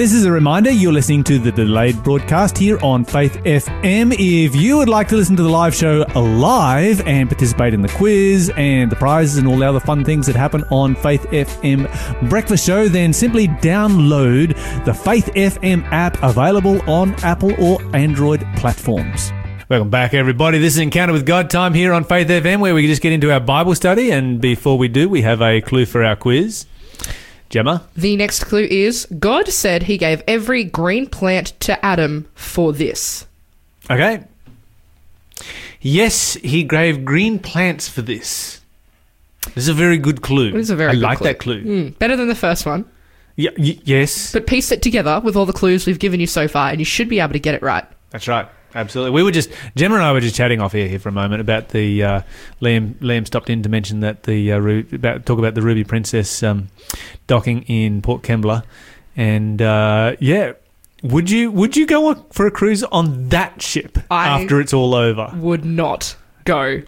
This is a reminder you're listening to the delayed broadcast here on Faith FM. If you would like to listen to the live show live and participate in the quiz and the prizes and all the other fun things that happen on Faith FM Breakfast Show, then simply download the Faith FM app available on Apple or Android platforms. Welcome back, everybody. This is Encounter with God time here on Faith FM, where we just get into our Bible study. And before we do, we have a clue for our quiz. Gemma? The next clue is God said he gave every green plant to Adam for this. Okay. Yes, he gave green plants for this. This is a very good clue. It is a very I like clue. that clue. Mm, better than the first one. Yeah, y- yes, But piece it together with all the clues we've given you so far, and you should be able to get it right. that's right. Absolutely. We were just Gemma and I were just chatting off here, here for a moment about the uh, Liam. Liam stopped in to mention that the uh, Ru- about talk about the Ruby Princess um, docking in Port Kembla, and uh, yeah, would you would you go on for a cruise on that ship I- after it's all over? Would not go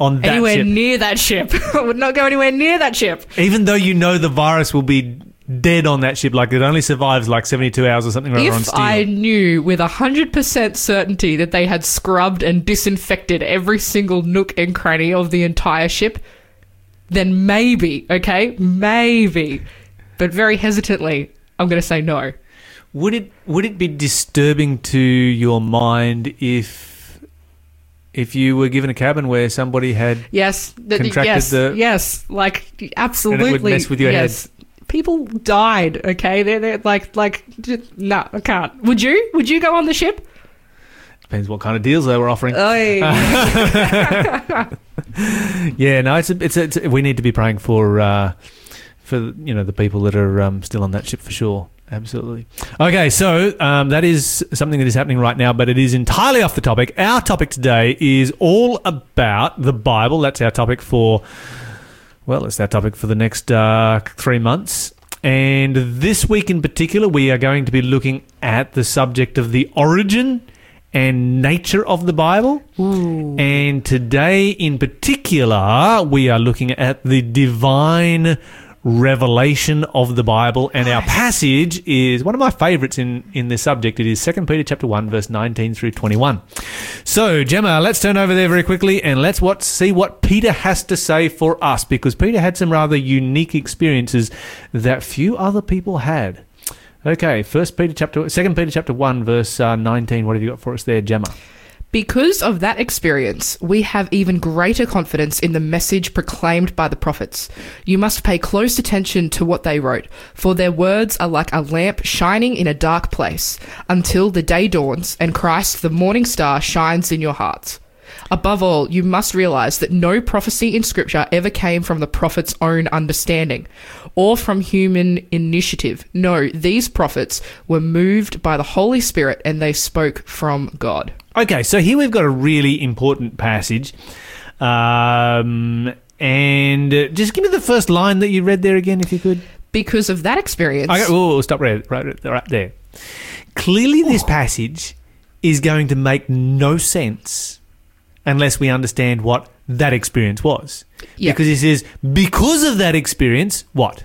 On that anywhere ship, near that ship. would not go anywhere near that ship. even though you know the virus will be dead on that ship, like it only survives like seventy two hours or something. Other on If steel. I knew with 100% certainty that they had scrubbed and disinfected every single nook and cranny of the entire ship, then maybe, okay? Maybe. But very hesitantly, I'm going to say no. Would it would it be disturbing to your mind if if you were given a cabin where somebody had Yes, Contracted yes, the- yes, like absolutely. mess with your head. People died. Okay, they're, they're like like no, I can't. Would you? Would you go on the ship? depends what kind of deals they were offering. Yeah, no, it's a, it's, a, it's a, we need to be praying for uh, for you know the people that are um, still on that ship for sure. Absolutely. Okay, so um, that is something that is happening right now, but it is entirely off the topic. Our topic today is all about the Bible. That's our topic for Well, it's that topic for the next uh, three months. And this week in particular, we are going to be looking at the subject of the origin and nature of the Bible. And today in particular, we are looking at the divine revelation of the Bible. And our passage is one of my favorites in, in this subject. It is 2 Peter chapter 1, verse 19 through 21. So, Gemma, let's turn over there very quickly and let's what see what Peter has to say for us because Peter had some rather unique experiences that few other people had. Okay, First Peter chapter, Second Peter chapter one, verse uh, nineteen. What have you got for us there, Gemma? Because of that experience, we have even greater confidence in the message proclaimed by the prophets. You must pay close attention to what they wrote, for their words are like a lamp shining in a dark place, until the day dawns and Christ, the morning star, shines in your hearts. Above all, you must realize that no prophecy in Scripture ever came from the prophet's own understanding or from human initiative. No, these prophets were moved by the Holy Spirit and they spoke from God. Okay, so here we've got a really important passage, um, and uh, just give me the first line that you read there again, if you could. Because of that experience, Okay, oh, stop right, right, right there. Clearly, this passage is going to make no sense unless we understand what that experience was. Yeah. Because he says, because of that experience, what?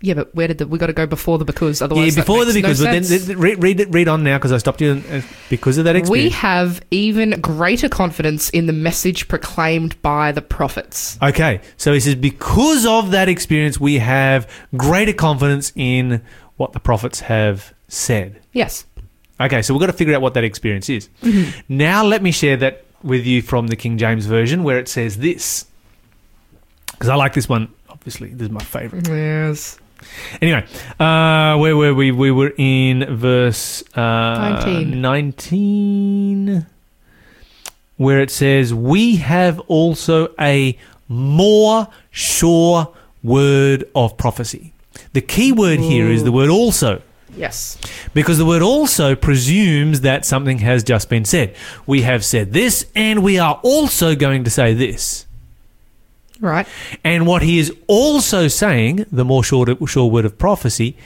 Yeah, but where did the we got to go before the because? Otherwise, yeah, before the makes no because, but then sense. read, read, read on now because I stopped you. uh, Because of that experience. we have even greater confidence in the message proclaimed by the prophets. Okay, so he says, because of that experience, we have greater confidence in what the prophets have said. Yes. Okay, so we've got to figure out what that experience is. Mm-hmm. Now, let me share that with you from the King James Version, where it says this. Because I like this one, obviously. This is my favorite. Yes. Anyway, uh, where were we? We were in verse uh, 19. 19, where it says, We have also a more sure word of prophecy. The key word here is the word also. Yes. Because the word also presumes that something has just been said. We have said this, and we are also going to say this. Right. And what he is also saying, the more sure, sure word of prophecy,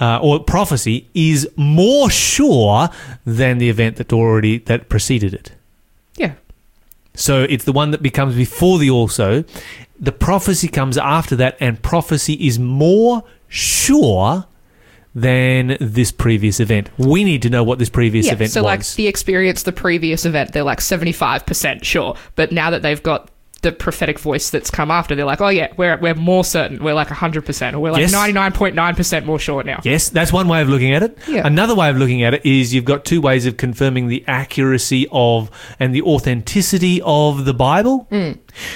uh, or prophecy, is more sure than the event that already that preceded it. Yeah. So it's the one that becomes before the also. The prophecy comes after that, and prophecy is more sure than this previous event. We need to know what this previous yeah, event so was. like the experience, the previous event, they're like seventy five percent sure. But now that they've got the prophetic voice that's come after, they're like, oh yeah, we're we're more certain. We're like hundred percent, or we're like Yes. ninety nine point nine percent more sure now. Yes, that's one way of looking at it. Yeah. Another way of looking at it is you've got two ways of confirming the accuracy of and the authenticity of the Bible. Hmm.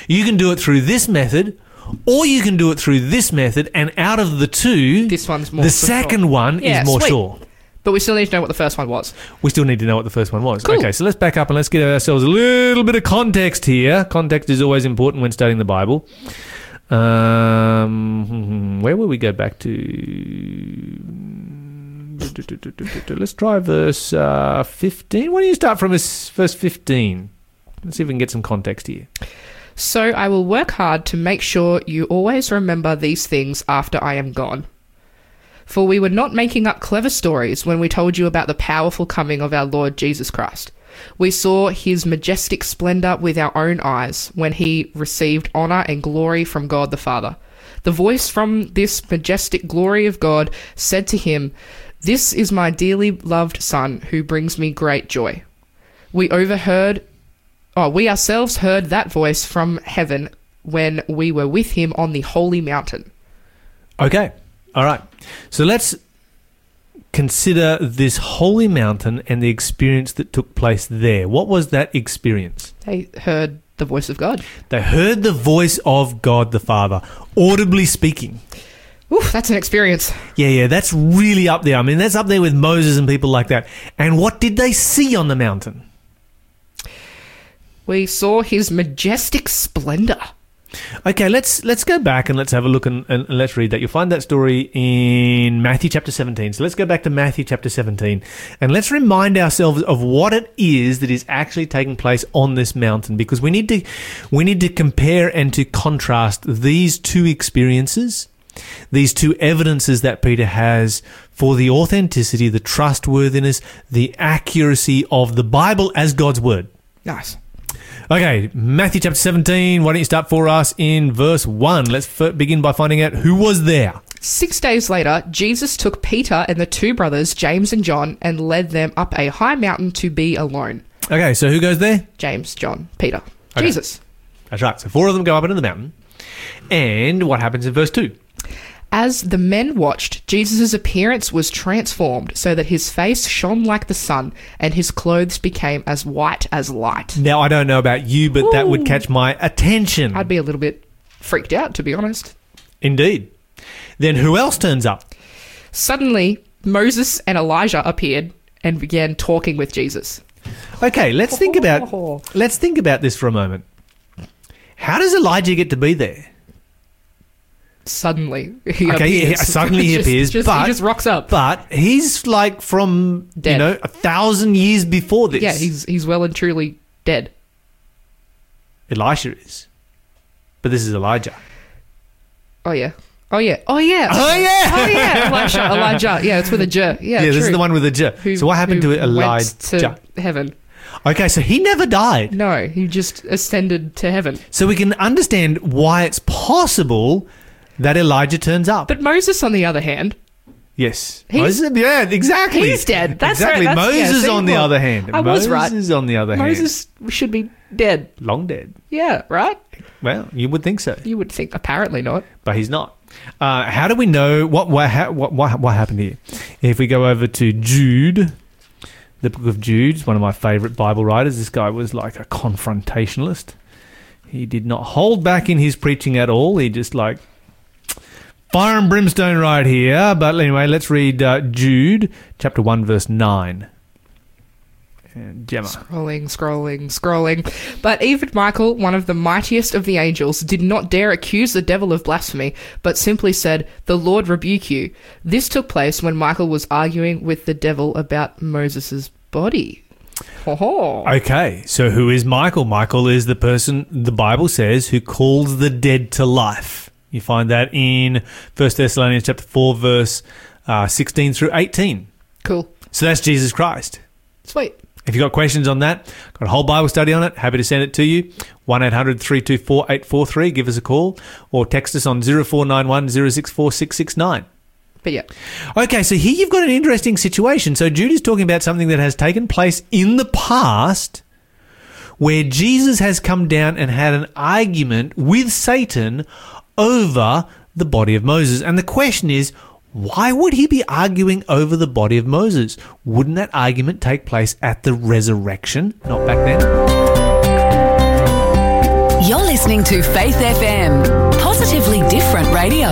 You can do it through this method, or you can do it through this method, and out of the two, This one's more the for second sure. one Yeah, is more sweet. sure. But we still need to know what the first one was. We still need to know what the first one was. Cool. Okay, so let's back up and let's give ourselves a little bit of context here. Context is always important when studying the Bible. Um, where will we go back to? Let's try verse uh, 15. Why don't you start from verse verse 15? Let's see if we can get some context here. So I will work hard to make sure you always remember these things after I am gone. For we were not making up clever stories when we told you about the powerful coming of our Lord Jesus Christ. We saw his majestic splendor with our own eyes when he received honor and glory from God the Father. The voice from this majestic glory of God said to him, This is my dearly loved Son who brings me great joy. We overheard Oh, we ourselves heard that voice from heaven when we were with him on the holy mountain. Okay, all right. So let's consider this holy mountain and the experience that took place there. What was that experience? They heard the voice of God. They heard the voice of God the Father, audibly speaking. Oof, that's an experience. Yeah, yeah, that's really up there. I mean, that's up there with Moses and people like that. And what did they see on the mountain? We saw his majestic splendor. Okay, let's let's go back and let's have a look and, and let's read that. You'll find that story in Matthew chapter 17. So let's go back to Matthew chapter 17 and let's remind ourselves of what it is that is actually taking place on this mountain because we need to we need to compare and to contrast these two experiences, these two evidences that Peter has for the authenticity, the trustworthiness, the accuracy of the Bible as God's word. Nice. Okay, Matthew chapter 17. Why don't you start for us in verse 1? Let's f- begin by finding out who was there. Six days later, Jesus took Peter and the two brothers, James and John, and led them up a high mountain to be alone. Okay, so who goes there? James, John, Peter. Okay. Jesus. That's right. So four of them go up into the mountain. And what happens in verse 2? As the men watched, Jesus' appearance was transformed so that his face shone like the sun and his clothes became as white as light. Now, I don't know about you, but that would catch my attention. I'd be a little bit freaked out, to be honest. Indeed. Then who else turns up? Suddenly, Moses and Elijah appeared and began talking with Jesus. Okay, let's think about let's think about this for a moment. How does Elijah get to be there? Suddenly, he Okay, appears. suddenly he Just- appears, just- but- he just rocks up. But he's like from you know a thousand years before this. yeah, he's he's well and truly dead. Elisha is, but this is Elijah. Oh yeah. Oh yeah. Oh yeah. Oh yeah, Oh yeah. Elijah. Elijah. Yeah, it's with a J. Yeah. Yeah, this is the one with the J. Who- so what happened to Elijah? Went to heaven. Okay, so he never died. No, he just ascended to heaven. So we can understand why it's possible that Elijah turns up. But Moses, on the other hand, yes, He's- Moses, yeah, exactly. he's dead. That's exactly. right. That's, yeah, Moses, see, on the well, other hand, I was Moses, right. on the other hand, Moses should be dead. long dead. Yeah, right. Well, you would think so, You would think. Apparently not. but he's not. Uh, how do we know what what, ha- what what what happened here? If we go over to Jude, the book of Jude, is one of my favorite Bible writers. This guy was like a confrontationalist. He did not hold back in his preaching at all. He just like fire and brimstone right here. But anyway, let's read uh, Jude chapter one verse nine. And Gemma. Scrolling, scrolling, scrolling. But even Michael, one of the mightiest of the angels, did not dare accuse the devil of blasphemy, but simply said, The Lord rebuke you. This took place when Michael was arguing with the devil about Moses' body. Ho. Okay, so who is Michael? Michael is the person the Bible says who calls the dead to life. You find that in 1 Thessalonians chapter 4 verse uh, 16 through 18. Cool. So that's Jesus Christ. Sweet. If you've got questions on that, got a whole Bible study on it, happy to send it to you. 1 800 324 843, give us a call, or text us on 0491 064 669. But yeah, Okay, so here you've got an interesting situation. So Jude is talking about something that has taken place in the past where Jesus has come down and had an argument with Satan over the body of Moses. And the question is, why would he be arguing over the body of Moses? Wouldn't that argument take place at the resurrection, not back then? You're listening to Faith FM, positively different radio.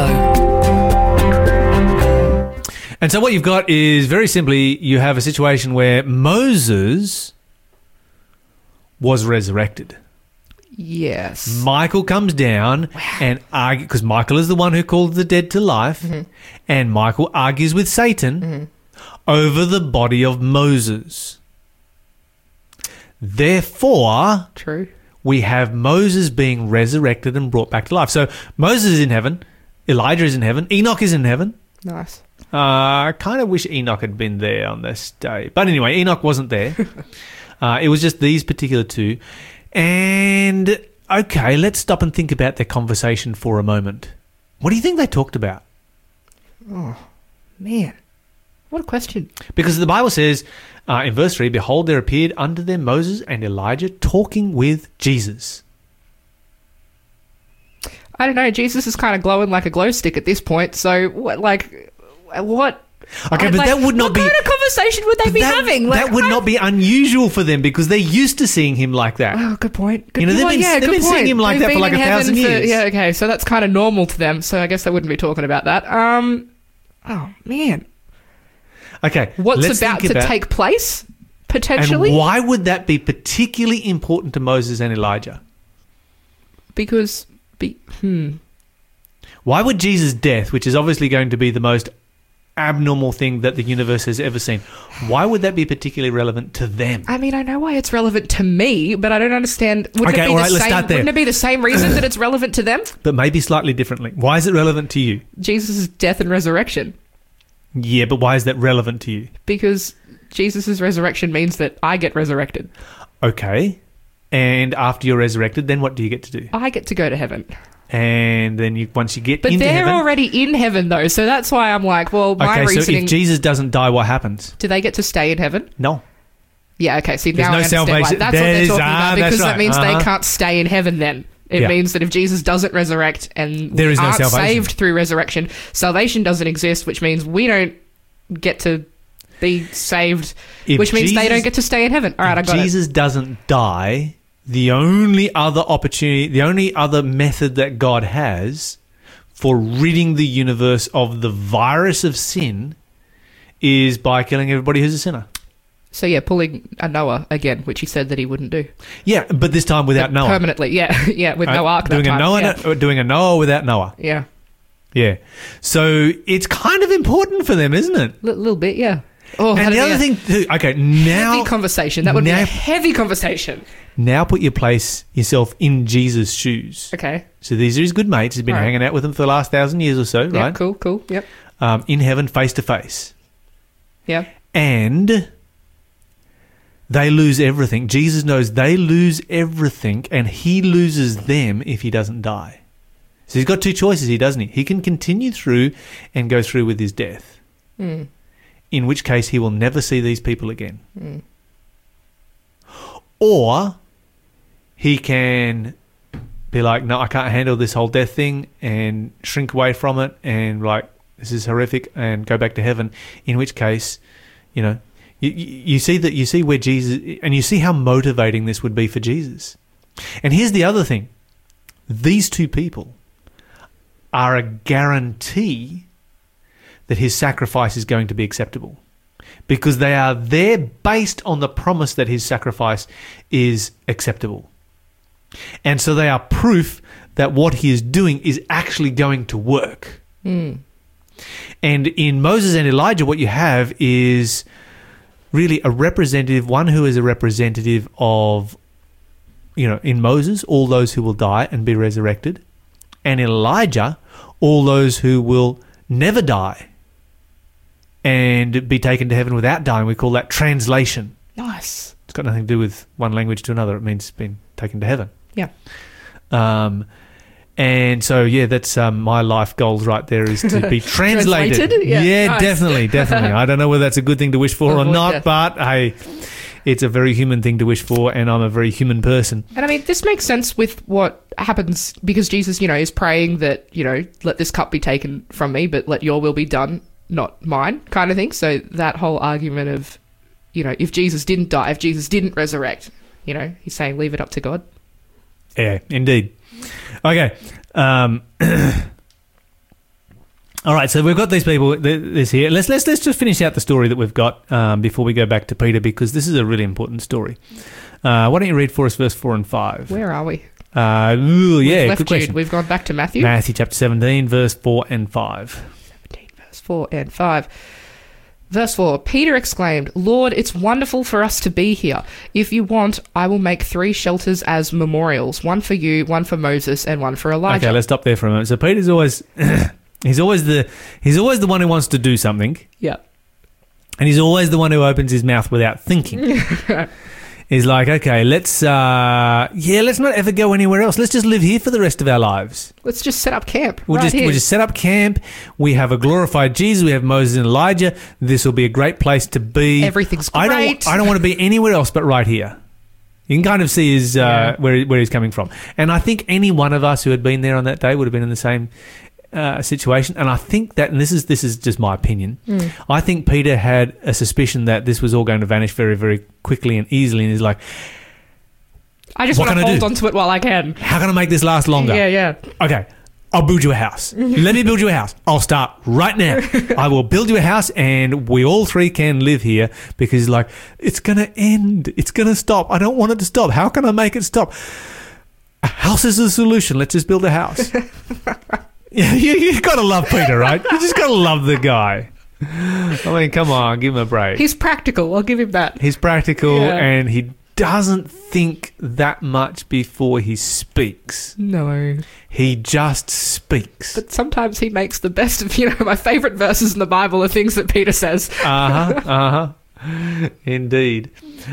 And so what you've got is very simply you have a situation where Moses was resurrected. Yes, Michael comes down and argue because Michael is the one who called the dead to life, and Michael argues with Satan over the body of Moses. Therefore, true. we have Moses being resurrected and brought back to life. So Moses is in heaven, Elijah is in heaven, Enoch is in heaven. Nice. Uh, I kind of wish Enoch had been there on this day. But anyway, Enoch wasn't there. uh, it was just these particular two. And okay, let's stop and think about their conversation for a moment. What do you think they talked about? Oh, man, what a question. Because the Bible says uh, in verse 3 Behold, there appeared unto them Moses and Elijah talking with Jesus. I don't know. Jesus is kind of glowing like a glow stick at this point. So what? Like, what? Okay, I'd but like- that would not what be. kind of conversation would they be that, having? Like, that would I- not be unusual for them because they're used to seeing him like that. Oh, good point. Good, You know, they've been- yeah, they've been seeing him like They've that for like a thousand heaven years. yeah, okay. So that's kind of normal to them. So I guess they wouldn't be talking about that. Um, oh man, Okay, what's about to take place potentially? And why would that be particularly important to Moses and Elijah? Because be hmm. Why would Jesus' death, which is obviously going to be the most abnormal thing that the universe has ever seen, why would that be particularly relevant to them? I mean, I know why it's relevant to me, but I don't understand. Wouldn't Okay, it be all the let's same? start there. Wouldn't it be the same reason that it's relevant to them? But maybe slightly differently. Why is it relevant to you? Jesus' death and resurrection. Yeah, but why is that relevant to you? Because Jesus' resurrection means that I get resurrected. Okay. And after you're resurrected, then what do you get to do? I get to go to heaven. And then you once you get But into they're heaven, already in heaven, though, so that's why I'm like, well, my okay. So reasoning. if Jesus doesn't die, what happens? do they get to stay in heaven? No. Yeah, okay. See, There's now no I understand why. salvation. That's what they're talking ah, about because right. that means Uh-huh. they can't stay in heaven then. It Yeah. means that if Jesus doesn't resurrect and There we is no aren't saved through resurrection, salvation doesn't exist, which means we don't get to be saved, If which means they don't get to stay in heaven. All right, I got it. Jesus doesn't die, the only other opportunity, the only other method that God has for ridding the universe of the virus of sin is by killing everybody who's a sinner. So yeah, pulling a Noah again, which he said that he wouldn't do Yeah, but this time without Noah. permanently. Yeah, yeah, with no Right? ark. Doing a. Noah, Yeah. uh, doing a Noah without Noah. yeah. Yeah. So it's kind of important for them, isn't it? A little bit, yeah. Oh, and the other thing, too, okay, now heavy conversation. That would be a heavy conversation. Now put your place yourself in Jesus' shoes. Okay. So these are his good mates. He's been All right. hanging out with them for the last thousand years or so, Yeah. right? Cool. Cool. Yep. Um, in heaven, face to face. Yeah. and they lose everything. Jesus knows they lose everything, and he loses them if he doesn't die. So he's got two choices he doesn't he? He can continue through and go through with his death, Mm. in which case he will never see these people again. Mm. Or he can be like, no, I can't handle this whole death thing and shrink away from it and like, this is horrific and go back to heaven. In which case, you know, you, you see that you see where Jesus and you see how motivating this would be for Jesus. And here's the other thing: these two people are a guarantee that his sacrifice is going to be acceptable because they are there based on the promise that his sacrifice is acceptable. And so they are proof that what he is doing is actually going to work. Mm. And in Moses and Elijah, what you have is really a representative, one who is a representative of, you know, in Moses, all those who will die and be resurrected, and in Elijah, all those who will never die and be taken to heaven without dying. We call that translation. Nice. Got nothing to do with one language to another. It means being taken to heaven. Yeah. Um, And so, yeah, that's um, my life goals right there is to be translated. Translated? Yeah, nice. definitely, definitely. I don't know whether that's a good thing to wish for or not, death. but hey, it's a very human thing to wish for, and I'm a very human person. And I mean, this makes sense with what happens because Jesus, you know, is praying that, you know, let this cup be taken from me, but let your will be done, not mine, kind of thing. So that whole argument of, you know, if Jesus didn't die, if Jesus didn't resurrect, you know, he's saying leave it up to God. Yeah, indeed. Okay. Um, all right, so we've got these people. This here. Let's let's let's just finish out the story that we've got um, before we go back to Peter because this is a really important story. Uh, why don't you read for us verse four and five? Where are we? Uh, ooh, yeah, good Jude. question. We've gone back to Matthew. Matthew chapter seventeen, verse four and five. 17, verse 4 and 5. Verse 4 Peter exclaimed, Lord, it's wonderful for us to be here. If you want, I will make three shelters as memorials one for you, one for Moses, and one for Elijah. Okay, let's stop there for a moment. So Peter's always he's always the he's always the one who wants to do something, yeah. and he's always the one who opens his mouth without thinking. He's like, okay, let's uh, yeah, let's not ever go anywhere else. Let's just live here for the rest of our lives. Let's just set up camp. We'll right just here. we'll just set up camp. We have a glorified Jesus. We have Moses and Elijah. This will be a great place to be. Everything's I don't. great. I don't want to be anywhere else but right here. You can kind of see his uh, Yeah. where where he's coming from, and I think any one of us who had been there on that day would have been in the same uh, situation. And I think that, and this is this is just my opinion. Hmm. I think Peter had a suspicion that this was all going to vanish very very quickly and easily, and he's like, I just want to hold do? on to it while I can. "How can I make this last longer?" Yeah, yeah. okay, I'll build you a house. Let me build you a house. I'll start right now. I will build you a house and we all three can live here because, like, it's going to end. It's going to stop. I don't want it to stop. How can I make it stop? A house is the solution. Let's just build a house. yeah, you, you got to love Peter, right? You just got to love the guy. I mean, come on, give him a break. He's practical. I'll give him that. He's practical Yeah. and he doesn't think that much before he speaks. No. He just speaks. But sometimes he makes the best of, you know, my favorite verses in the Bible are things that Peter says. Uh huh. Uh huh. Indeed.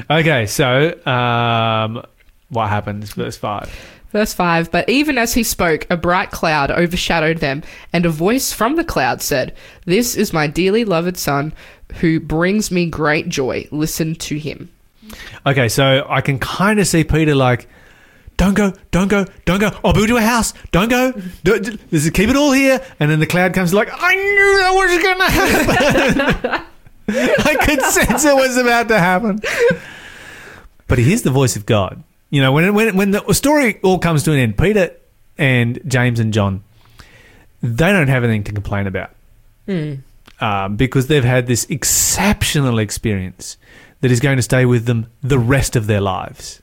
Okay, so um, what happens? Verse five. Verse 5 But even as he spoke, a bright cloud overshadowed them, and a voice from the cloud said, This is my dearly loved son, who brings me great joy. Listen to him. Okay, so I can kind of see Peter like, "Don't go, don't go, don't go. I'll build you a house. Don't go. Do, do- this is keep it all here." And then the cloud comes like, "I knew that was going to happen. I could sense it was about to happen." But he hears the voice of God. You know, when when when the story all comes to an end, Peter and James and John, they don't have anything to complain about. um, because they've had this exceptional experience that is going to stay with them the rest of their lives.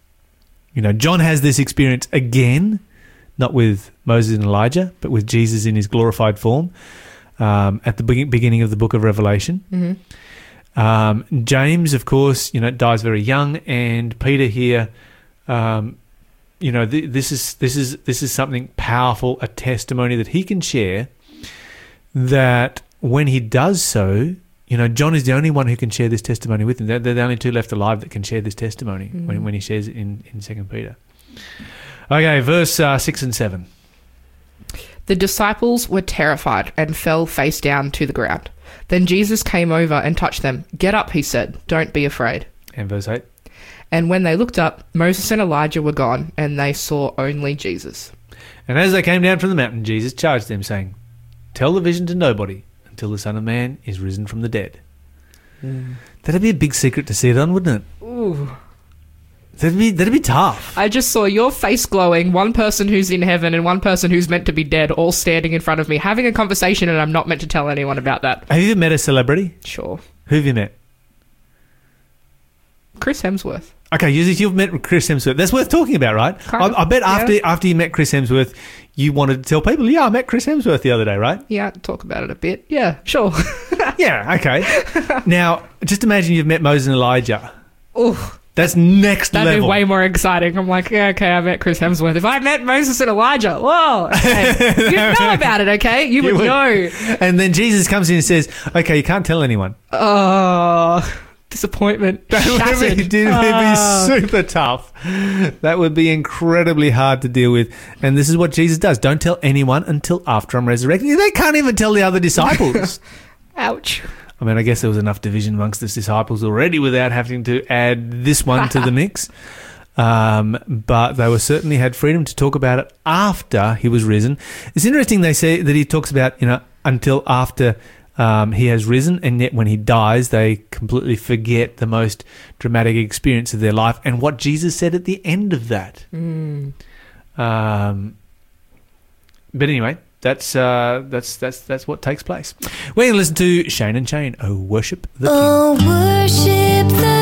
You know, John has this experience again, not with Moses and Elijah, but with Jesus in his glorified form um, at the be- beginning of the book of Revelation. Mm-hmm. Um, James, of course, you know, dies very young, and Peter here, um, you know, th- this is this is this is something powerful, a testimony that he can share. That when he does so, you know, John is the only one who can share this testimony with him. They're, they're the only two left alive that can share this testimony when, when he shares it in in Second Peter. Okay, verse uh, six and seven. The disciples were terrified and fell face down to the ground. Then Jesus came over and touched them. Get up, he said. Don't be afraid. And verse 8. And when they looked up, Moses and Elijah were gone, and they saw only Jesus. And as they came down from the mountain, Jesus charged them, saying, Tell the vision to nobody until the Son of Man is risen from the dead. Hmm. That'd be a big secret to see it on, wouldn't it? Ooh. That'd be that'd be tough. I just saw your face glowing, one person who's in heaven and one person who's meant to be dead, all standing in front of me, having a conversation, and I'm not meant to tell anyone about that. Have you ever met a celebrity? Sure. Who have you met? Chris Hemsworth. Okay, you- you've met Chris Hemsworth. That's worth talking about, right? I, I bet yeah. after after you met Chris Hemsworth, you wanted to tell people, "Yeah, I met Chris Hemsworth the other day," right? Yeah, talk about it a bit. Yeah, sure. yeah. Okay. now, just imagine you've met Moses and Elijah. Ooh, That's next that'd level. be way more exciting. I'm like, yeah, okay, I met Chris Hemsworth. If I met Moses and Elijah, whoa, okay. you'd know about it, okay? You would, would. know. and then Jesus comes in and says, "Okay, you can't tell anyone." Oh, Disappointment. That would be, would Ah. be super tough. That would be incredibly hard to deal with. And this is what Jesus does. Don't tell anyone until after I'm resurrected. They can't even tell the other disciples. Ouch. I mean, I guess there was enough division amongst the disciples already without having to add this one to the mix. Um, but they were certainly had freedom to talk about it after he was risen. It's interesting they say that he talks about you know until after um, he has risen, and yet when he dies, they completely forget the most dramatic experience of their life and what Jesus said at the end of that. Um, but anyway, that's uh, that's that's that's what takes place. We're going to listen to Shane and Shane. Oh, worship the King. Oh, worship the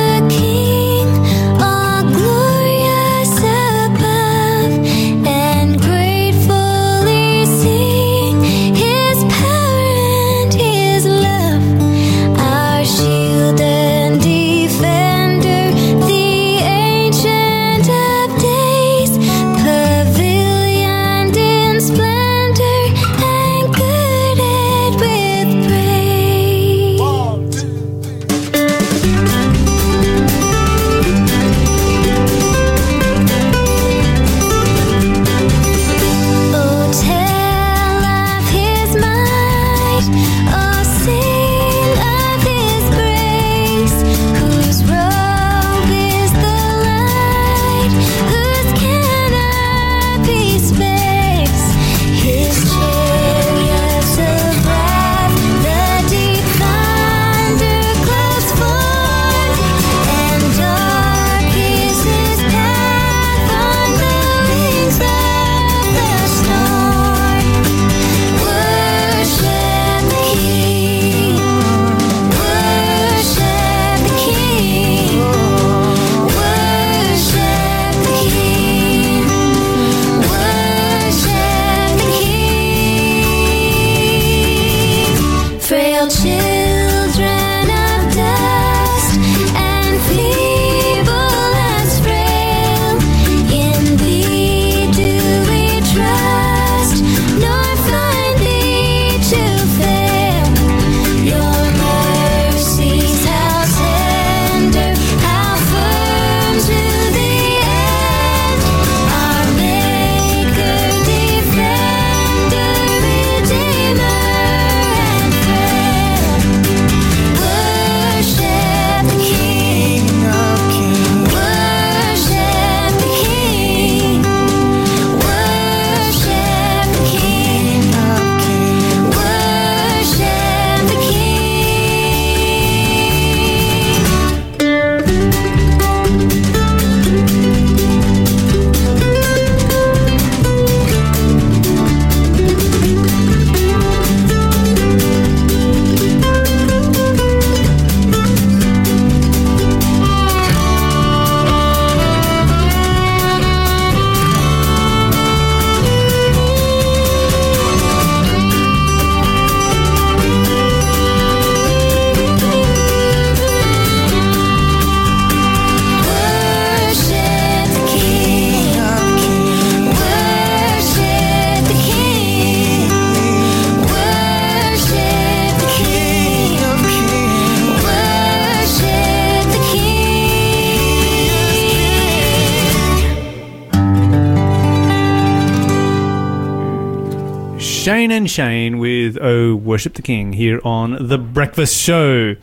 and Shane with Oh Worship the King here on The Breakfast Show.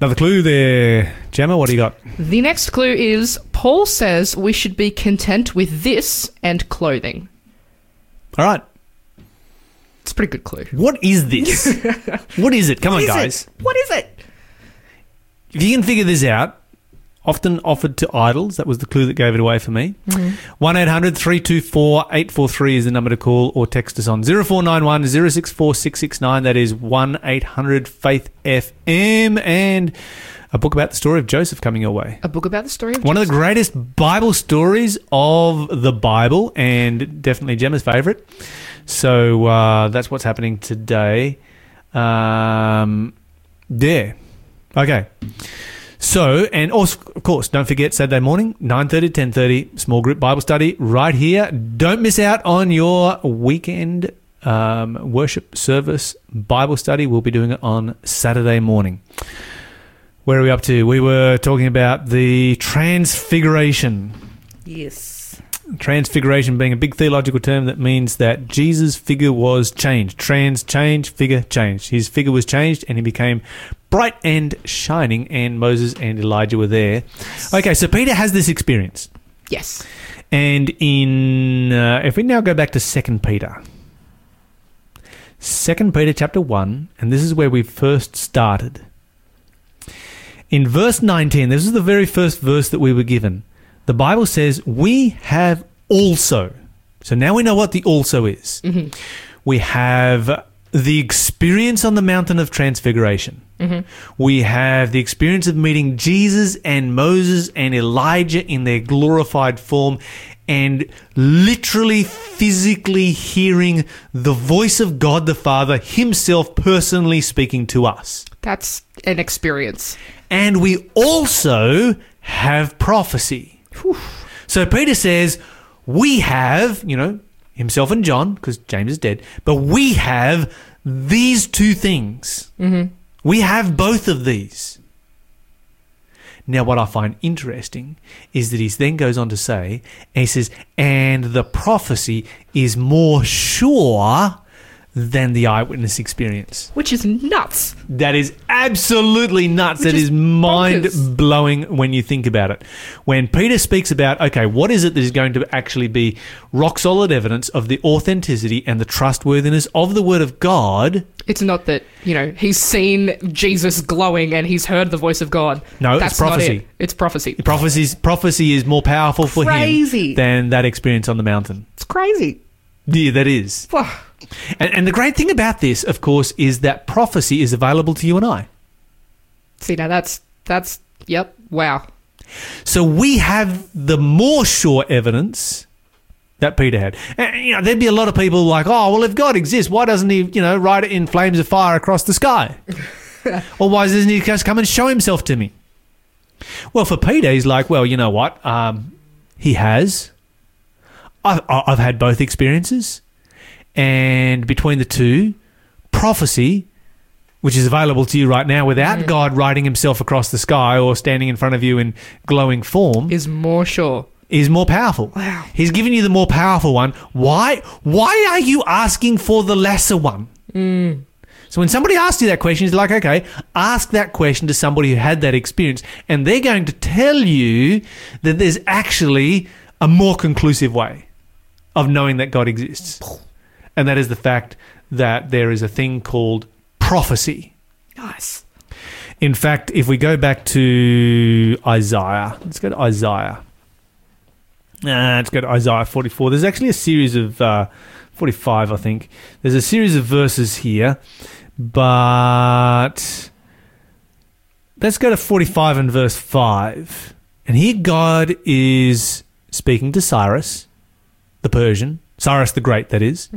Another clue there. Gemma, what do you got? The next clue is Paul says we should be content with this and clothing. All right. It's a pretty good clue. What is this? what is it? Come on, guys. What is it? If you can figure this out, often offered to idols, that was the clue that gave it away for me. 1 800 324 843 is the number to call or text us on 0491 064 669. That is 1 800 Faith FM. And a book about the story of Joseph coming your way. A book about the story of One of the Joseph. greatest Bible stories of the Bible, and definitely Gemma's favorite. So uh, that's what's happening today. Um, yeah. Okay. So, and also, of course, don't forget Saturday morning, 9.30 to 10.30, small group Bible study right here. Don't miss out on your weekend um, worship service Bible study. We'll be doing it on Saturday morning. Where are we up to? We were talking about the transfiguration. Yes. Transfiguration being a big theological term that means that Jesus' figure was changed. Trans, change, figure, changed. His figure was changed and he became bright and shining, and Moses and Elijah were there. Okay, so Peter has this experience. Yes. And in, uh, if we now go back to Second Peter, Second Peter chapter 1, and this is where we first started. In verse 19, this is the very first verse that we were given. The Bible says, We have also. So now we know what the also is. Mm-hmm. We have the experience on the mountain of transfiguration. Mm-hmm. We have the experience of meeting Jesus and Moses and Elijah in their glorified form and literally physically hearing the voice of God the Father himself personally speaking to us. That's an experience. And we also have prophecy. So Peter says, we have, you know, himself and John, because James is dead, but we have these two things. Mm-hmm. We have both of these. Now, what I find interesting is that he then goes on to say, and he says, and the prophecy is more sure than the eyewitness experience. Which is nuts. That is absolutely nuts. Which that is is mind blowing when you think about it. When Peter speaks about, okay, what is it that is going to actually be rock solid evidence of the authenticity and the trustworthiness of the Word of God? It's not that, you know, he's seen Jesus glowing and he's heard the voice of God. No, it's That's not prophecy. it. It's prophecy. Prophecies, prophecy is more powerful for Crazy. him than that experience on the mountain. It's crazy. Yeah, that is. And, and the great thing about this, of course, is that prophecy is available to you and I. See, now that's, that's, yep, wow. So we have the more sure evidence that Peter had. And, you know, there'd be a lot of people like, oh, well, if God exists, why doesn't he, you know, write it in flames of fire across the sky? or why doesn't he just come and show himself to me? Well, for Peter, he's like, well, you know what? Um, he has. I've, I've had both experiences. And between the two, prophecy, which is available to you right now without mm. God writing himself across the sky or standing in front of you in glowing form, Is more sure. is more powerful. Wow. He's giving you the more powerful one. Why? Why are you asking for the lesser one? Mm. So when somebody asks you that question, it's like, okay, ask that question to somebody who had that experience, and they're going to tell you that there's actually a more conclusive way of knowing that God exists. And that is the fact that there is a thing called prophecy. Nice. In fact, if we go back to Isaiah, let's go to Isaiah. Uh, let's go to Isaiah 44. There's actually a series of uh, 45, I think. There's a series of verses here, but let's go to 45 and verse 5. And here God is speaking to Cyrus, the Persian, Cyrus the Great, that is.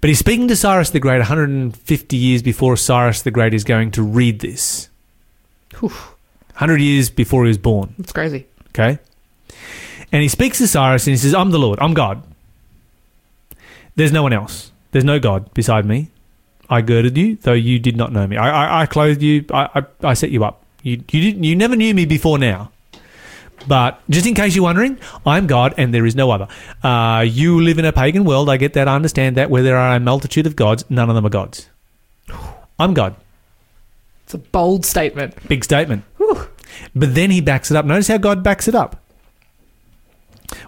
But he's speaking to Cyrus the Great 150 years before Cyrus the Great is going to read this. Whew. 100 years before he was born. That's crazy. Okay? And he speaks to Cyrus and he says, I'm the Lord, I'm God. There's no one else. There's no God beside me. I girded you, though you did not know me. I, I, I clothed you, I, I, I set you up. You, you, didn't, you never knew me before now. But just in case you're wondering, I'm God and there is no other. Uh, you live in a pagan world. I get that. I understand that. Where there are a multitude of gods, none of them are gods. I'm God. It's a bold statement. Big statement. But then he backs it up. Notice how God backs it up.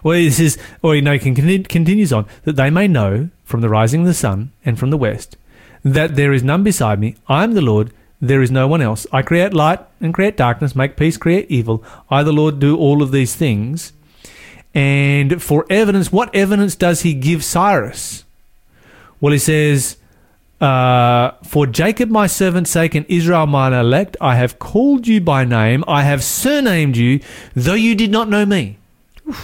Well, he says, or you know, can continues on that they may know from the rising of the sun and from the west that there is none beside me. I am the Lord. There is no one else. I create light and create darkness, make peace, create evil. I, the Lord, do all of these things. And for evidence, what evidence does he give Cyrus? Well, he says, uh, For Jacob my servant's sake and Israel mine elect, I have called you by name, I have surnamed you, though you did not know me.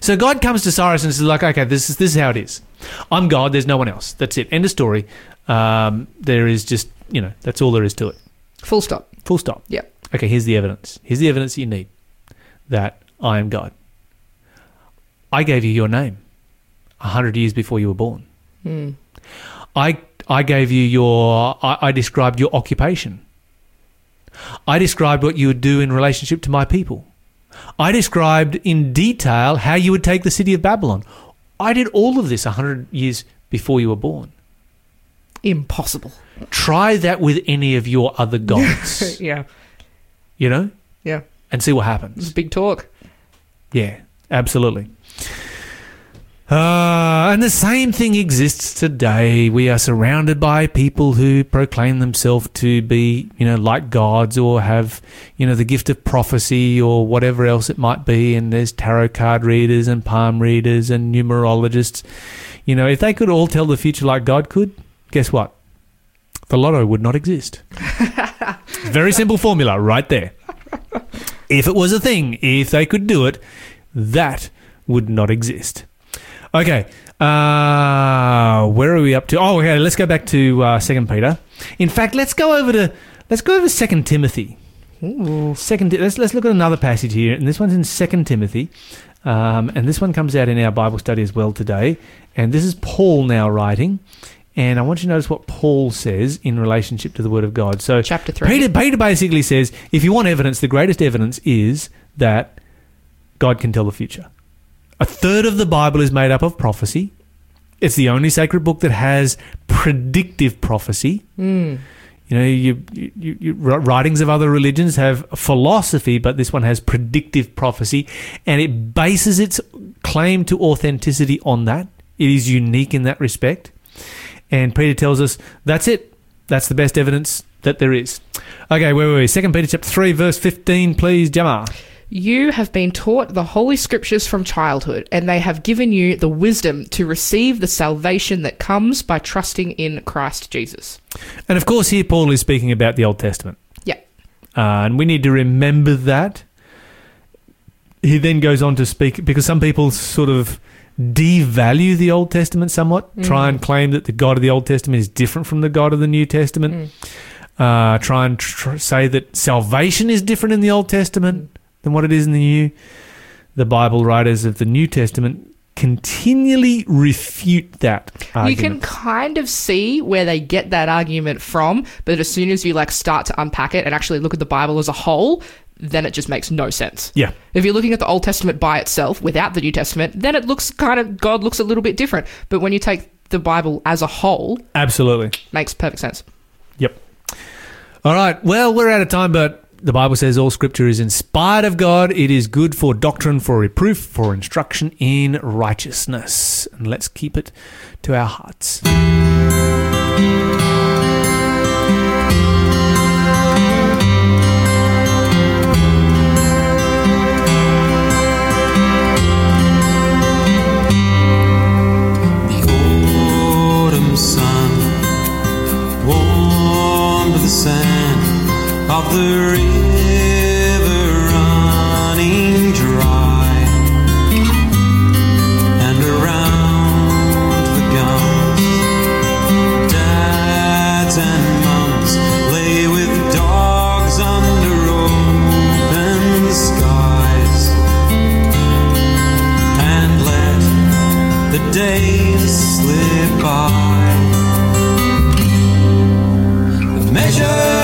So God comes to Cyrus and says, like, okay, this is this is how it is. I'm God, there's no one else. That's it. End of story. Um, there is just, you know, that's all there is to it. Full stop. Full stop. Yeah. Okay, here's the evidence. Here's the evidence you need that I am God. I gave you your name a hundred years before you were born. Hmm. I I gave you your I, I described your occupation I described what you would do in relationship to my people. I described in detail how you would take the city of Babylon. I did all of this a 100 years before you were born. Impossible. Try that with any of your other gods, yeah. you know, Yeah. and see what It's happens. big talk. Yeah, absolutely. Uh, and the same thing exists today. We are surrounded by people who proclaim themselves to be, you know, like gods or have, you know, the gift of prophecy or whatever else it might be. And there's tarot card readers and palm readers and numerologists. You know, if they could all tell the future like God could, guess what? The lotto would not exist. Very simple formula right there. If it was a thing, if they could do it, that would not exist. Okay, uh, where are we up to? Oh, okay. Let's go back to uh, Second Peter. In fact, let's go over to let's go over Second Timothy. Ooh. Second, let's let's look at another passage here, and this one's in Second Timothy, um, and this one comes out in our Bible study as well today. And this is Paul now writing, and I want you to notice what Paul says in relationship to the Word of God. So Chapter 3. Peter, Peter basically says, if you want evidence, the greatest evidence is that God can tell the future. A third of the Bible is made up of prophecy. It's the only sacred book that has predictive prophecy. Mm. You know, you, you, you, writings of other religions have philosophy, but this one has predictive prophecy, and it bases its claim to authenticity on that. It is unique in that respect. And Peter tells us that's it. That's the best evidence that there is. Okay, where were we? Second Peter chapter three, verse fifteen, please, Gemma. You have been taught the Holy Scriptures from childhood, and they have given you the wisdom to receive the salvation that comes by trusting in Christ Jesus. And of course, here Paul is speaking about the Old Testament. Yeah. Uh, and we need to remember that. He then goes on to speak because some people sort of devalue the Old Testament somewhat, Mm. try and claim that the God of the Old Testament is different from the God of the New Testament, uh, try and tr- say that salvation is different in the Old Testament than what it is in the New. The Bible writers of the New Testament continually refute that argument. You can kind of see where they get that argument from, but as soon as you like start to unpack it and actually look at the Bible as a whole, then it just makes no sense. yeah. If you're looking at the Old Testament by itself without the New Testament, then it looks kind of God looks a little bit different. But when you take the Bible as a whole, Absolutely. makes perfect sense. Yep. All right. Well, we're out of time, but the Bible says all scripture is inspired of God. It is good for doctrine, for reproof, for instruction in righteousness. And let's keep it to our hearts. Days slip by. The measure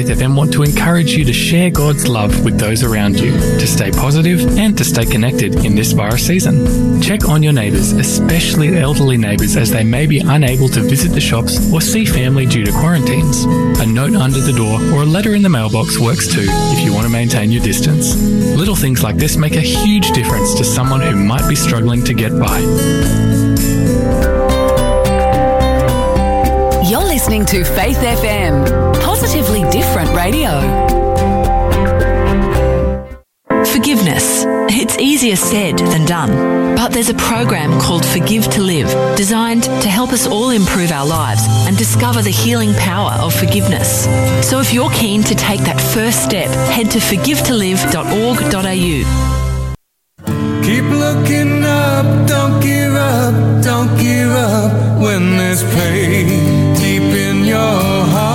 Faith FM want to encourage you to share God's love with those around you, to stay positive and to stay connected in this virus season. Check on your neighbours, especially elderly neighbours, as they may be unable to visit the shops or see family due to quarantines. A note under the door or a letter in the mailbox works too if you want to maintain your distance. Little things like this make a huge difference to someone who might be struggling to get by. Listening to Faith FM, positively different radio. Forgiveness. It's easier said than done. But there's a program called Forgive to Live, designed to help us all improve our lives and discover the healing power of forgiveness. So if you're keen to take that first step, head to forgivetolive.org.au. Keep looking up, don't give up, don't give up when there's pain your heart.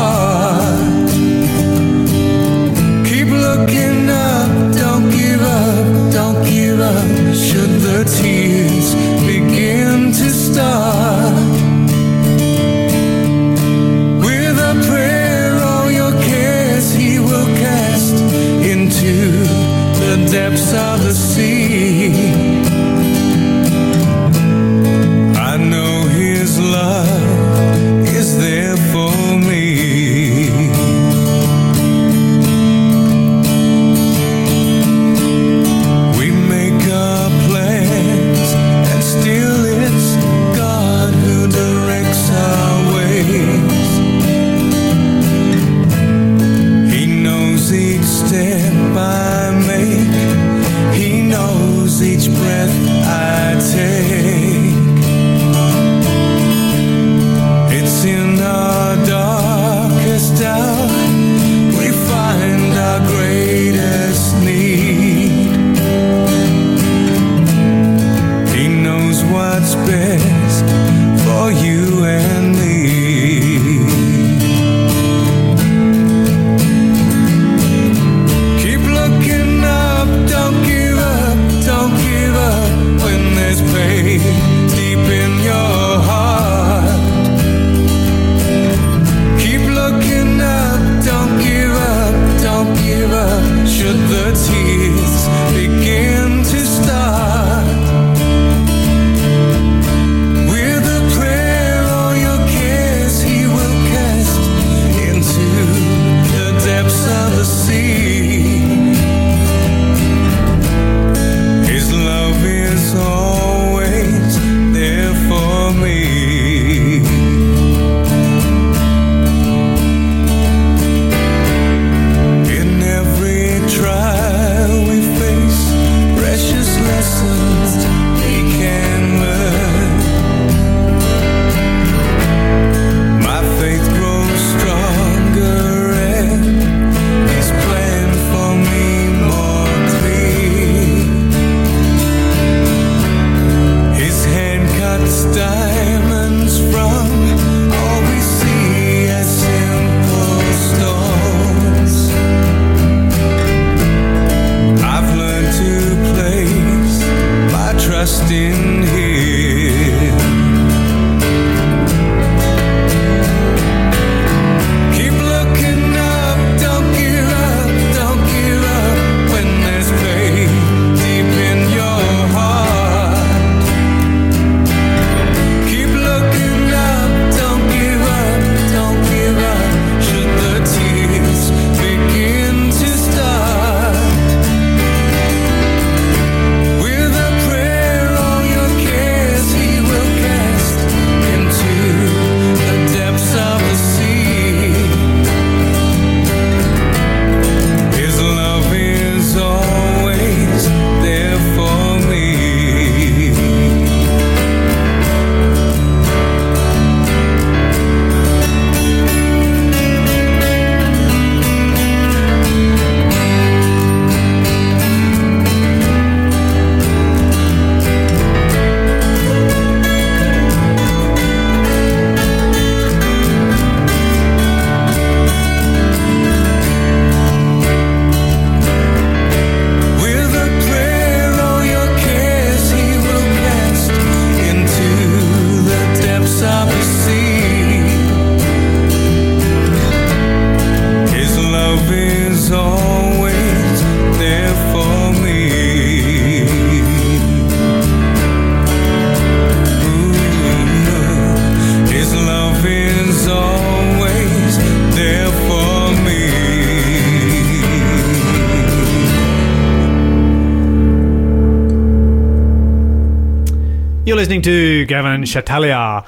Listening to Gavin Chatalia.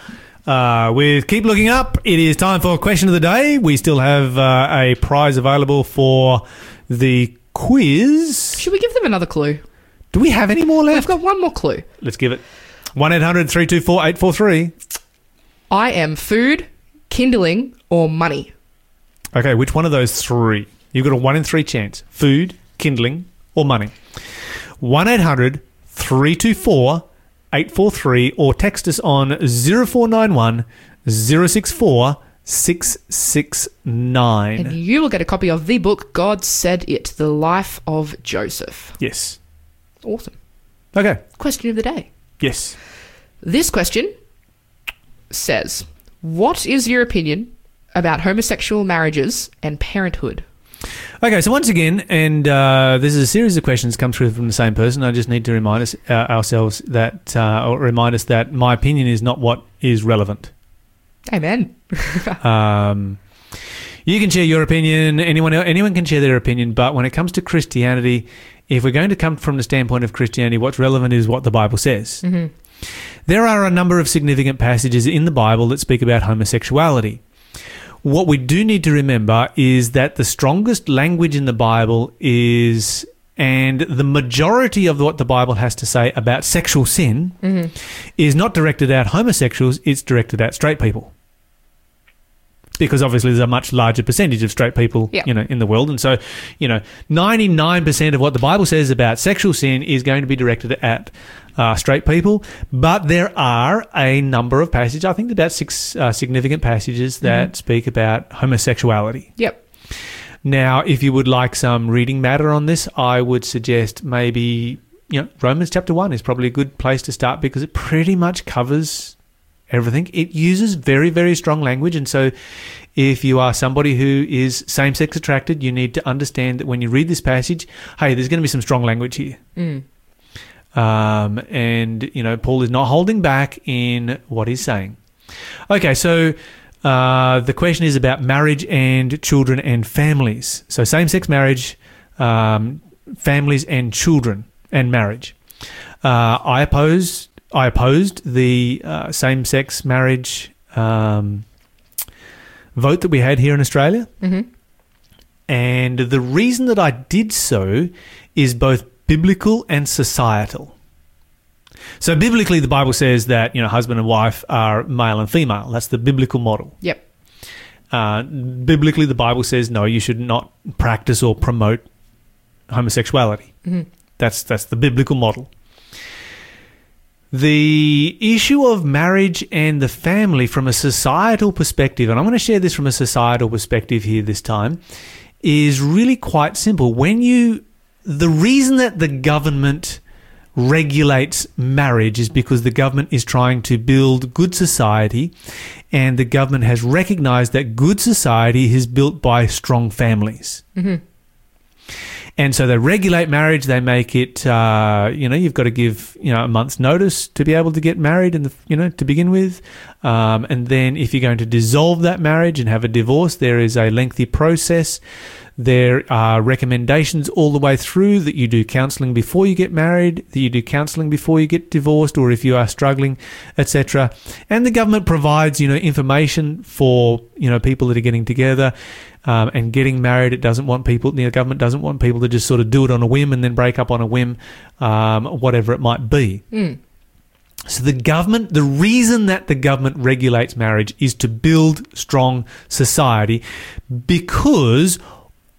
Uh, with Keep Looking Up, it is time for question of the day. We still have uh, a prize available for the quiz. Should we give them another clue? Do we have any more left? I've got one more clue. Let's give it 1 800 324 843. I am food, kindling, or money. Okay, which one of those three? You've got a 1 in 3 chance food, kindling, or money. 1 800 324 843 or text us on 0491 064 669. And you will get a copy of the book God Said It The Life of Joseph. Yes. Awesome. Okay. Question of the day. Yes. This question says What is your opinion about homosexual marriages and parenthood? Okay, so once again, and uh, this is a series of questions come through from the same person. I just need to remind us uh, ourselves that, uh, or remind us that my opinion is not what is relevant. Amen. Um, you can share your opinion. Anyone anyone can share their opinion, but when it comes to Christianity, if we're going to come from the standpoint of Christianity, what's relevant is what the Bible says. There are a number of significant passages in the Bible that speak about homosexuality. What we do need to remember is that the strongest language in the Bible is, and the majority of what the Bible has to say about sexual sin mm-hmm. is not directed at homosexuals, it's directed at straight people. Because obviously there's a much larger percentage of straight people, you know, in the world, and so, you know, 99% of what the Bible says about sexual sin is going to be directed at uh, straight people. But there are a number of passages, I think about six uh, significant passages that speak about homosexuality. Yep. Now, if you would like some reading matter on this, I would suggest maybe you know Romans chapter one is probably a good place to start because it pretty much covers everything. It uses very very strong language, and so if you are somebody who is same sex attracted, you need to understand that when you read this passage, hey, there's going to be some strong language here. Um, and you know, Paul is not holding back in what he's saying. Okay, so uh, the question is about marriage and children and families. So same-sex marriage, um, families and children and marriage. Uh, I oppose. I opposed the uh, same-sex marriage um, vote that we had here in Australia, Mhm. and the reason that I did so is both biblical and societal. So biblically, the Bible says that you know husband and wife are male and female. That's the biblical model. Yep. Uh, biblically, the Bible says no, you should not practice or promote homosexuality. That's that's the biblical model. The issue of marriage and the family from a societal perspective, and I'm going to share this from a societal perspective here this time, is really quite simple. When you, the reason that the government regulates marriage is because the government is trying to build good society and the government has recognized that good society is built by strong families. And so they regulate marriage. They make it, uh, you know, you've got to give, you know, a month's notice to be able to get married, and you know, to begin with. Um, and then if you're going to dissolve that marriage and have a divorce, there is a lengthy process. There are recommendations all the way through that you do counselling before you get married, that you do counselling before you get divorced, or if you are struggling, etc. And the government provides, you know, information for you know people that are getting together um, and getting married. It doesn't want people. The government doesn't want people to just sort of do it on a whim and then break up on a whim, um, whatever it might be. So the government, the reason that the government regulates marriage is to build strong society, because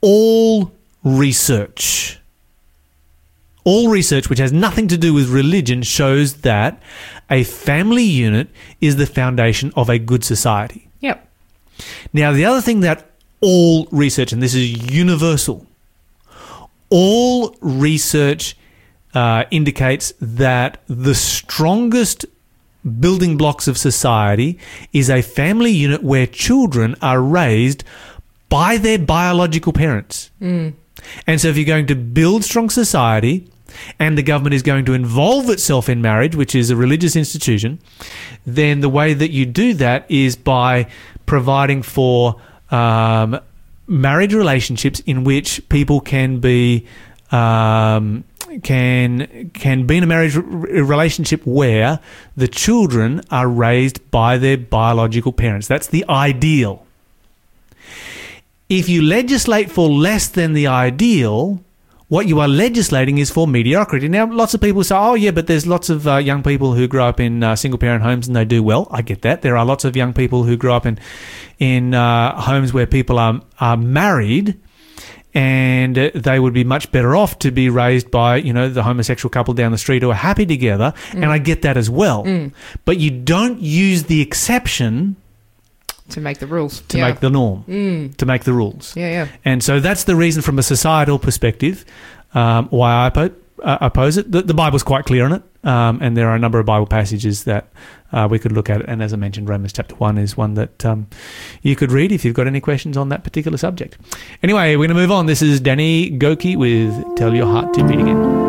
all research, all research which has nothing to do with religion shows that a family unit is the foundation of a good society. Yep. Now, the other thing that all research, and this is universal, all research uh, indicates that the strongest building blocks of society is a family unit where children are raised by their biological parents. And so, if you're going to build strong society, and the government is going to involve itself in marriage, which is a religious institution, then the way that you do that is by providing for um, marriage relationships in which people can be um, can can be in a marriage r- relationship where the children are raised by their biological parents. That's the ideal. If you legislate for less than the ideal, what you are legislating is for mediocrity. Now, lots of people say, "Oh, yeah, but there's lots of uh, young people who grow up in uh, single-parent homes and they do well." I get that. There are lots of young people who grow up in in uh, homes where people are are married, and they would be much better off to be raised by you know the homosexual couple down the street who are happy together. And I get that as well. But you don't use the exception to make the rules. to yeah. make the norm, to make the rules. yeah, yeah. And so that's the reason, from a societal perspective, um, why I uh, oppose it. The, the Bible's quite clear on it, um, and there are a number of Bible passages that uh, we could look at. And as I mentioned, Romans chapter 1 is one that um, you could read if you've got any questions on that particular subject. Anyway, we're going to move on. This is Danny Gokey with Tell Your Heart to Beat Again.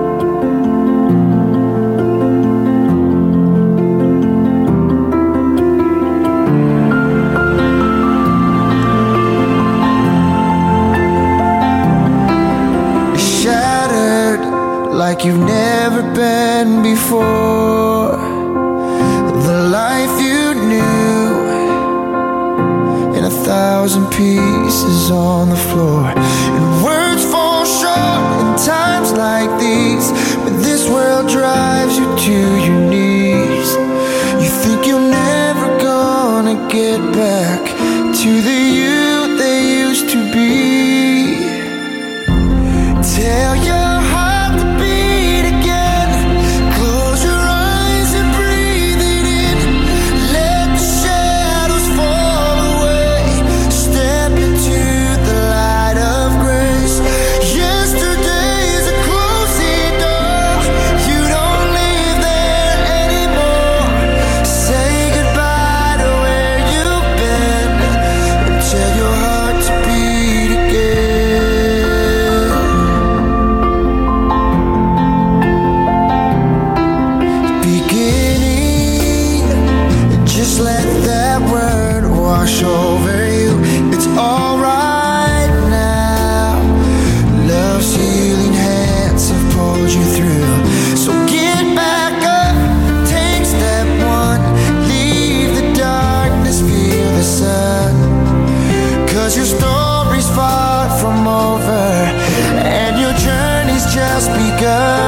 Just begun.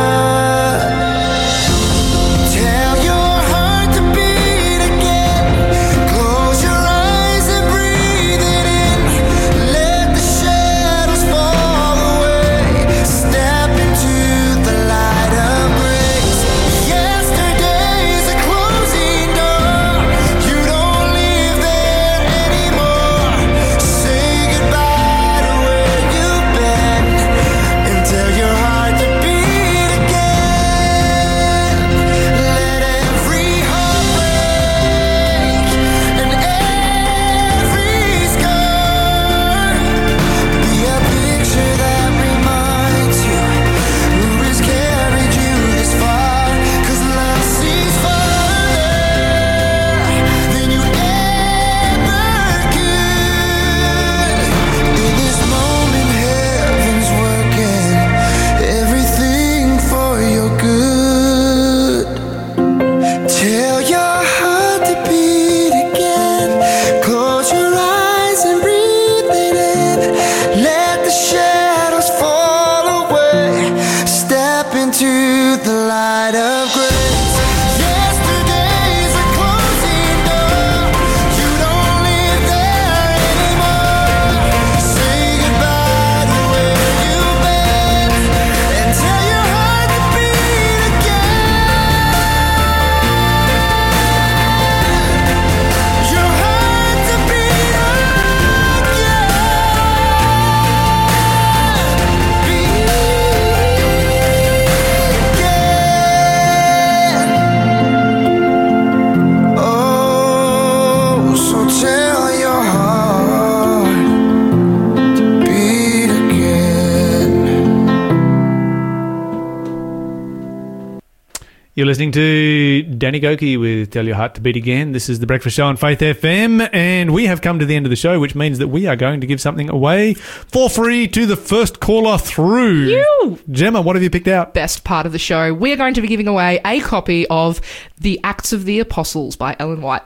You're listening to Danny Gokey with Tell Your Heart to Beat Again. This is the Breakfast Show on Faith FM, and we have come to the end of the show, which means that we are going to give something away for free to the first caller through. You! Gemma, what have you picked out? Best part of the show. We are going to be giving away a copy of The Acts of the Apostles by Ellen White.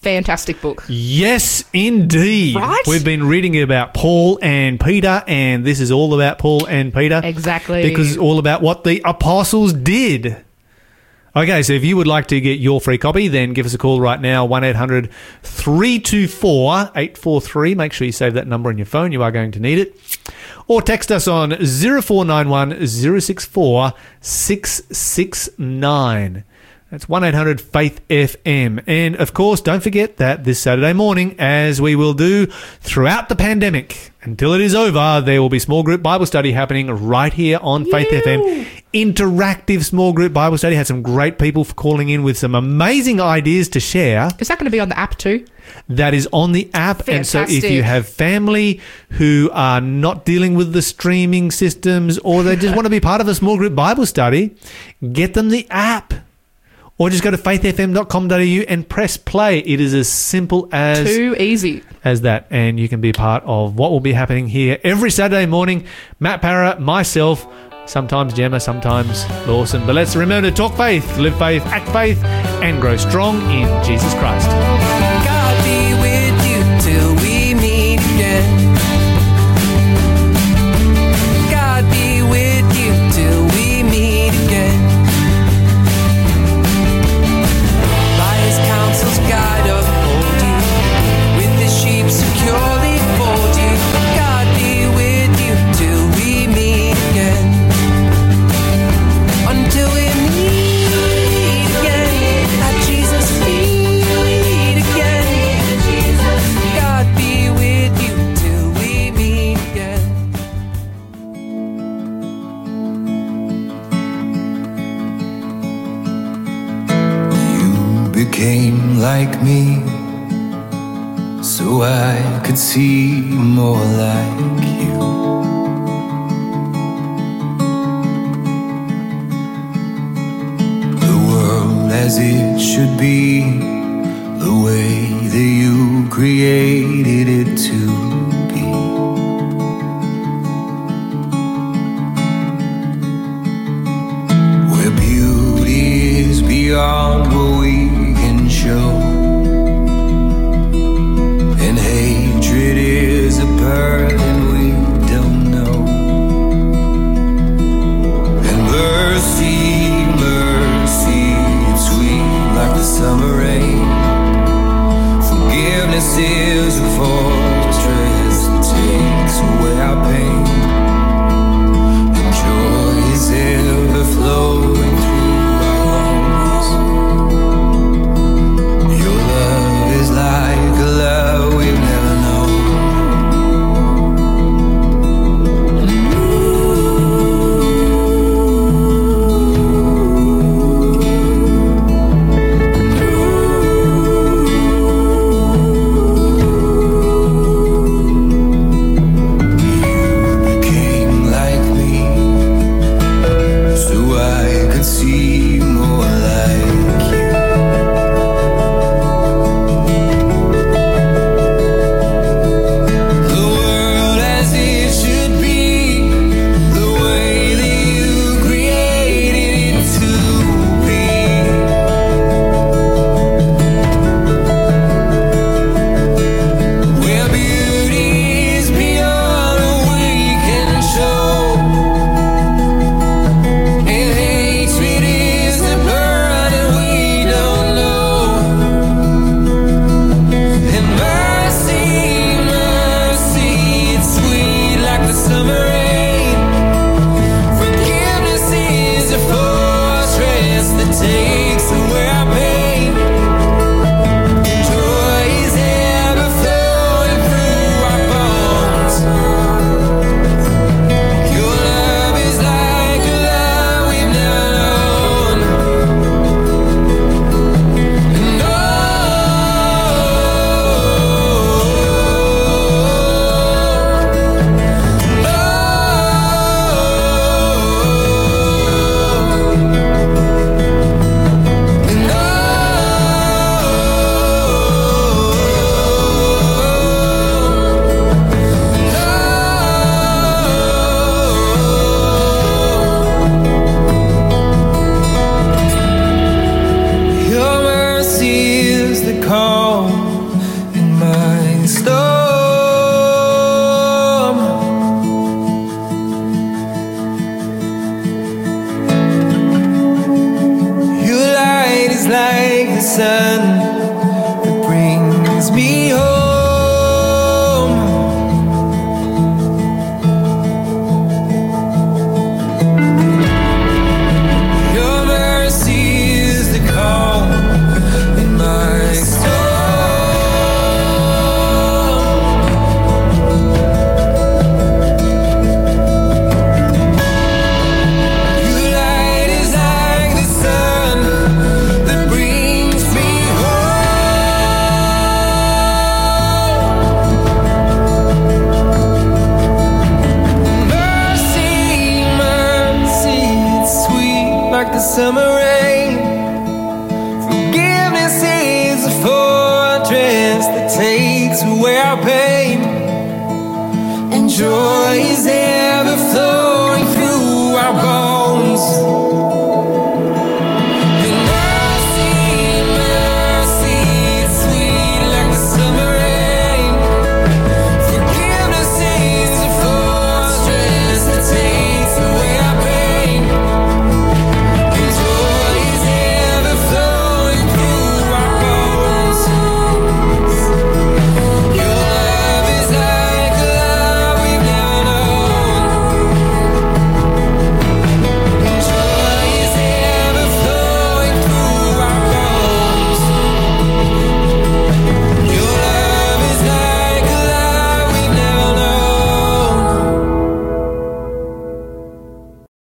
Fantastic book. Yes, indeed. Right? We've been reading it about Paul and Peter, and this is all about Paul and Peter. Exactly. Because it's all about what the apostles did. Okay, so if you would like to get your free copy, then give us a call right now 1 800 324 843. Make sure you save that number on your phone, you are going to need it. Or text us on 0491 064 669. That's 1 800 Faith FM. And of course, don't forget that this Saturday morning, as we will do throughout the pandemic, until it is over, there will be small group Bible study happening right here on Faith FM. Interactive small group Bible study. Had some great people for calling in with some amazing ideas to share. Is that going to be on the app too? That is on the app. And so if you have family who are not dealing with the streaming systems or they just want to be part of a small group Bible study, get them the app. Or just go to faithfm.com.au and press play. It is as simple as Too easy. as that, and you can be part of what will be happening here every Saturday morning. Matt Parra, myself, sometimes Gemma, sometimes Lawson. But let's remember to talk faith, live faith, act faith, and grow strong in Jesus Christ.